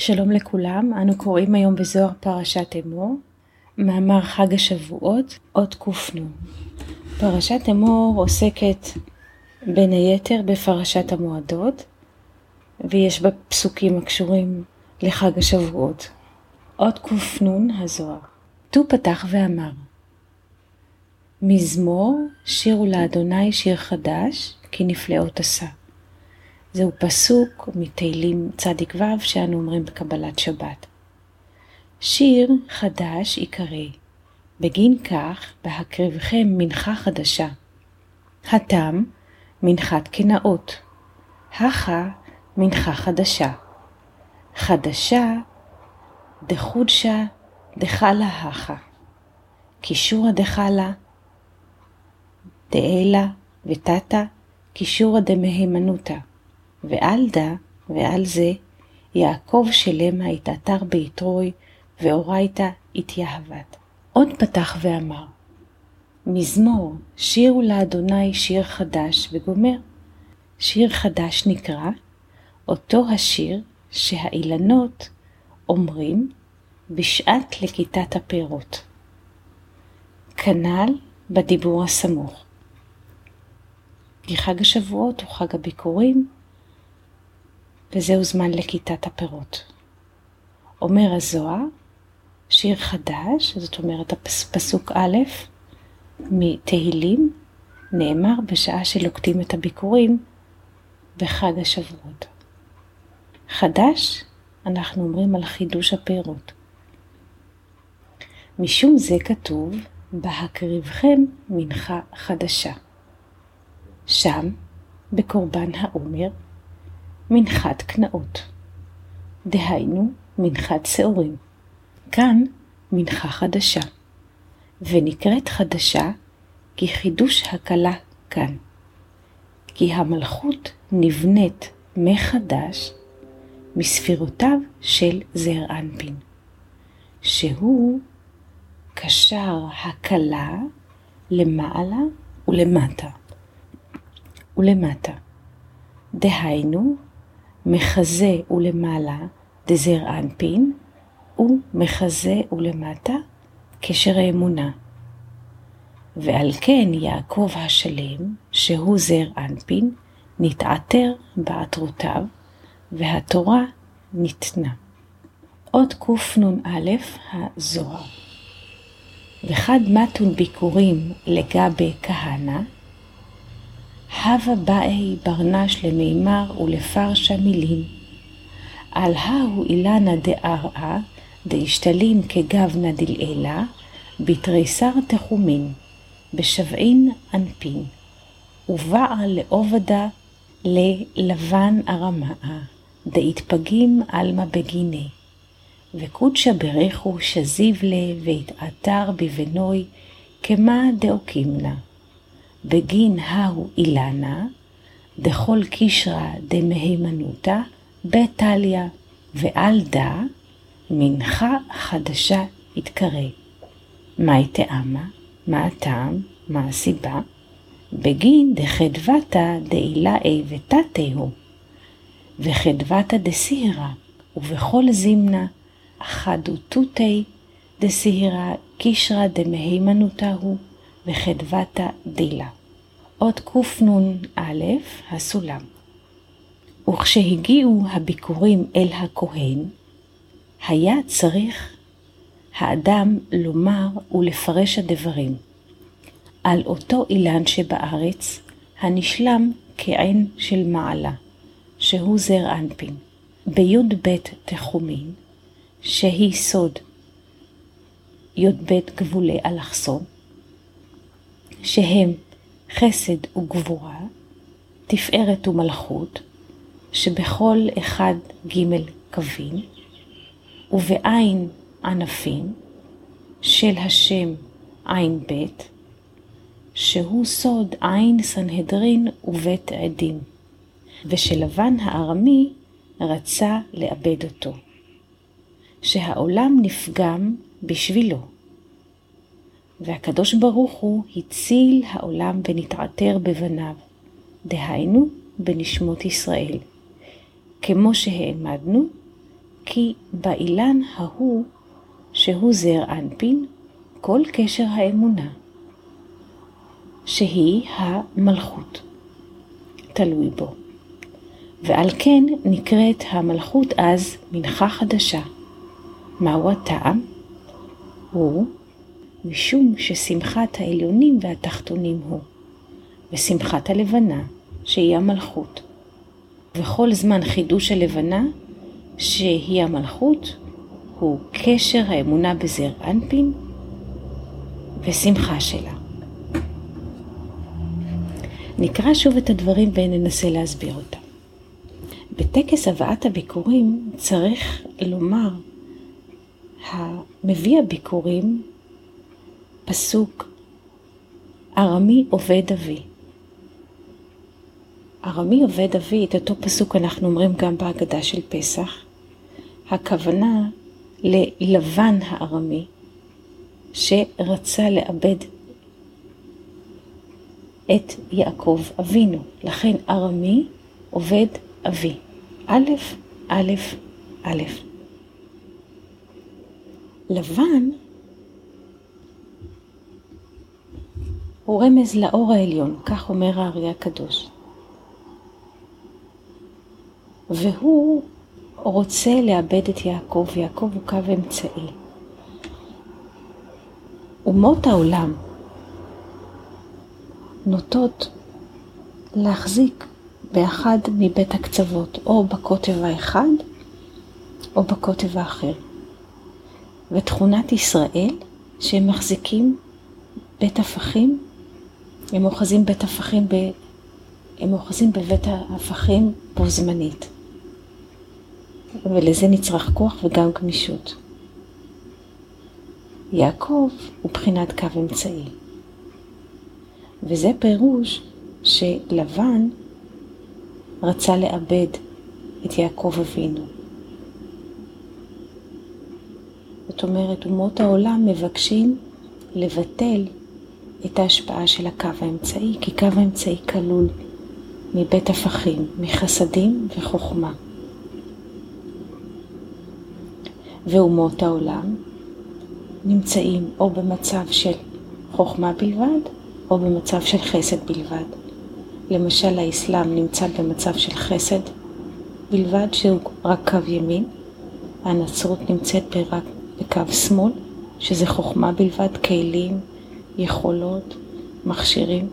שלום לכולם, אנו קוראים היום בזוהר פרשת אמור, מאמר חג השבועות, אות ק"ן. פרשת אמור עוסקת בין היתר בפרשת המועדות, ויש בה פסוקים הקשורים לחג השבועות. אות ק"ן הזוהר. ט"ו פתח ואמר מזמור שירו לאדוני שיר חדש, כי נפלאות עשה. זהו פסוק מתהילים צדיק ו' שאנו אומרים בקבלת שבת. שיר חדש עיקרי, בגין כך בהקריבכם מנחה חדשה. התם מנחת קנאות, הכה מנחה חדשה. חדשה דחודשה דחלה הכה. קישורא דחלה דאלה ותתא קישורא דמהימנותא. ועל דה ועל זה יעקב שלמה התעטר ביתרוי ואורייתא התייהבת. עוד פתח ואמר מזמור שירו לאדוני שיר חדש וגומר. שיר חדש נקרא אותו השיר שהאילנות אומרים בשעת לכיתת הפירות. כנ"ל בדיבור הסמוך. כי חג השבועות הוא חג הביקורים, וזהו זמן לכיתת הפירות. אומר הזוהר, שיר חדש, זאת אומרת פסוק א' מתהילים, נאמר בשעה שלוקטים את הביקורים בחג השבועות. חדש, אנחנו אומרים על חידוש הפירות. משום זה כתוב, בהקריבכם מנחה חדשה. שם, בקורבן העומר, מנחת קנאות. דהיינו, מנחת שעורים. כאן מנחה חדשה, ונקראת חדשה כי חידוש הקלה כאן. כי המלכות נבנית מחדש מספירותיו של זעיר אנפין, שהוא קשר הקלה למעלה ולמטה. ולמטה. דהיינו, מחזה ולמעלה דזר אנפין, ומחזה ולמטה קשר האמונה. ועל כן יעקב השלם, שהוא זר אנפין, נתעטר בעטרותיו, והתורה ניתנה. עוד קנ"א הזוהר. וחד מתון ביקורים לגבי כהנא, הווה באי ברנש למימר ולפרשה מילין. על ההוא אילנה דארעה, דאשתלין כגבנה דלעילה, בתריסר תחומין, בשבעין אנפין, ובעל לעובדה ללבן ארמאה, דאתפגים עלמא בגיני. וקודשא ברכו שזיב לה, והתעתר בבנוי, כמה דאוקימנה. בגין ההוא אילנה, דכל קישרא דמהימנותא, בטליה, ועל דה מנחה חדשה יתקרא. מהי טעמה? מה הטעם? מה הסיבה? בגין דחדבתא דאילאי ותתהו, וחדבתא דסיהרא, ובכל זימנה אחדותותי דסיהרא קישרא דמהימנותא הוא. וחדוותא דילה. עוד קנ"א הסולם. וכשהגיעו הביקורים אל הכהן, היה צריך האדם לומר ולפרש הדברים על אותו אילן שבארץ, הנשלם כעין של מעלה, שהוא זר אנפין, בי"ב תחומין, שהיא סוד י"ב גבולי אלכסון, שהם חסד וגבורה, תפארת ומלכות, שבכל אחד ג' קווים, ובעין ענפים של השם עין ב', שהוא סוד עין סנהדרין ובית עדים, ושלבן הארמי רצה לאבד אותו, שהעולם נפגם בשבילו. והקדוש ברוך הוא הציל העולם ונתעטר בבניו, דהיינו בנשמות ישראל. כמו שהעמדנו, כי באילן ההוא, שהוא זר אנפין, כל קשר האמונה, שהיא המלכות, תלוי בו. ועל כן נקראת המלכות אז מנחה חדשה. מהו הטעם? הוא משום ששמחת העליונים והתחתונים הוא, ושמחת הלבנה, שהיא המלכות. וכל זמן חידוש הלבנה, שהיא המלכות, הוא קשר האמונה בזר אנפין ושמחה שלה. נקרא שוב את הדברים וננסה להסביר אותם. בטקס הבאת הביקורים צריך לומר המביא הביקורים פסוק ארמי עובד אבי. ארמי עובד אבי, את אותו פסוק אנחנו אומרים גם בהגדה של פסח. הכוונה ללבן הארמי, שרצה לאבד את יעקב אבינו. לכן ארמי עובד אבי. א', א', א'. לבן הוא רמז לאור העליון, כך אומר האריה הקדוש. והוא רוצה לאבד את יעקב, ויעקב הוא קו אמצעי. אומות העולם נוטות להחזיק באחד מבית הקצוות, או בקוטב האחד או בקוטב האחר. ותכונת ישראל, שהם מחזיקים בית הפכים, הם אוחזים בית הפכים, ב... הם אוחזים בבית ההפכים בו זמנית. ולזה נצרך כוח וגם גמישות. יעקב הוא בחינת קו אמצעי. וזה פירוש שלבן רצה לאבד את יעקב אבינו. זאת אומרת, אומות העולם מבקשים לבטל את ההשפעה של הקו האמצעי, כי קו האמצעי כלול מבית הפכים, מחסדים וחוכמה. ואומות העולם נמצאים או במצב של חוכמה בלבד, או במצב של חסד בלבד. למשל האסלאם נמצא במצב של חסד בלבד, שהוא רק קו ימין, הנצרות נמצאת רק בקו שמאל, שזה חוכמה בלבד, כלים, יכולות, מכשירים.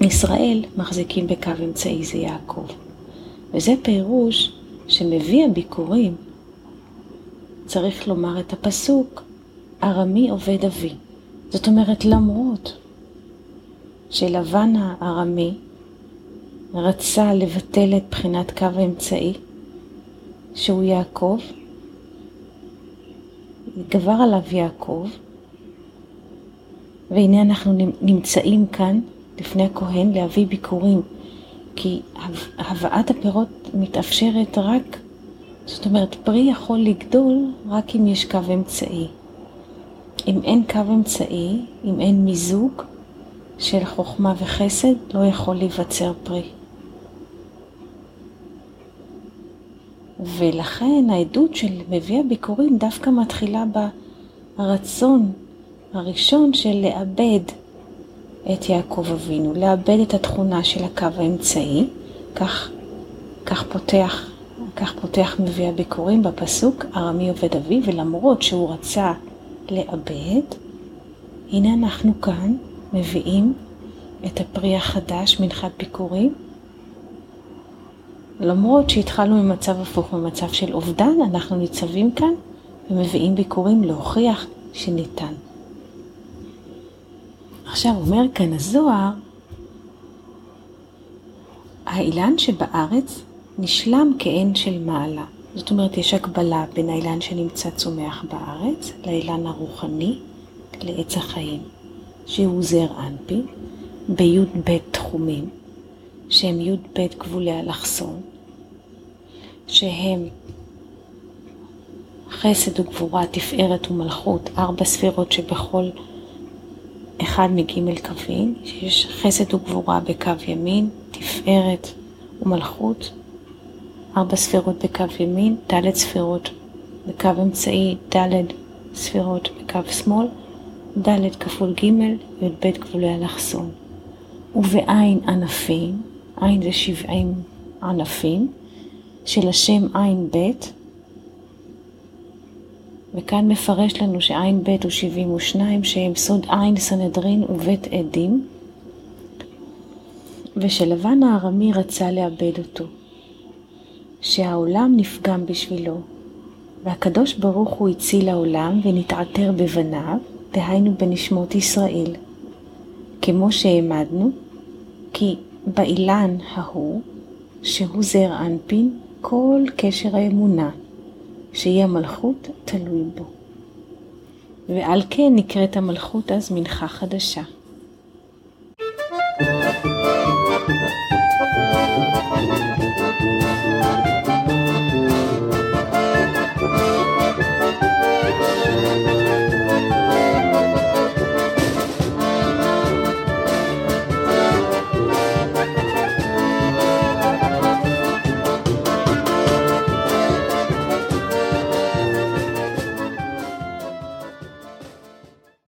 ישראל מחזיקים בקו אמצעי, זה יעקב. וזה פירוש שמביא הביקורים, צריך לומר את הפסוק, ארמי עובד אבי. זאת אומרת, למרות שלבן הארמי רצה לבטל את בחינת קו האמצעי, שהוא יעקב, גבר עליו יעקב, והנה אנחנו נמצאים כאן לפני הכהן להביא ביקורים, כי הבאת הפירות מתאפשרת רק, זאת אומרת, פרי יכול לגדול רק אם יש קו אמצעי. אם אין קו אמצעי, אם אין מיזוג של חוכמה וחסד, לא יכול להיווצר פרי. ולכן העדות של מביא הביקורים דווקא מתחילה ברצון הראשון של לאבד את יעקב אבינו, לאבד את התכונה של הקו האמצעי, כך, כך פותח, כך פותח מביא הביקורים בפסוק ארמי עובד אבי, ולמרות שהוא רצה לאבד, הנה אנחנו כאן מביאים את הפרי החדש, מנחת ביקורים, למרות שהתחלנו ממצב הפוך, ממצב של אובדן, אנחנו ניצבים כאן ומביאים ביקורים להוכיח שניתן. עכשיו אומר כאן הזוהר, האילן שבארץ נשלם כאין של מעלה. זאת אומרת, יש הקבלה בין האילן שנמצא צומח בארץ לאילן הרוחני, לעץ החיים, שהוא זר אנפי, בי"ב תחומים, שהם י"ב גבולי אלכסון, שהם חסד וגבורה, תפארת ומלכות, ארבע ספירות שבכל אחד מג' קווים, שיש חסד וגבורה בקו ימין, תפארת ומלכות, ארבע ספירות בקו ימין, ד' ספירות בקו אמצעי ד' ספירות בקו שמאל, ד' כפול ג' י"ב גבולי אלכסון. ובעין ענפים, עין זה שבעים ענפים, של השם עין ב', וכאן מפרש לנו שעין ב' הוא שבעים ושניים, שהם סוד עין סנהדרין ובית עדים, ושלבן הארמי רצה לאבד אותו, שהעולם נפגם בשבילו, והקדוש ברוך הוא הציל העולם ונתעטר בבניו, דהיינו בנשמות ישראל. כמו שהעמדנו, כי באילן ההוא, שהוא זר אנפין, כל קשר האמונה, שהיא המלכות, תלוי בו. ועל כן נקראת המלכות אז מנחה חדשה.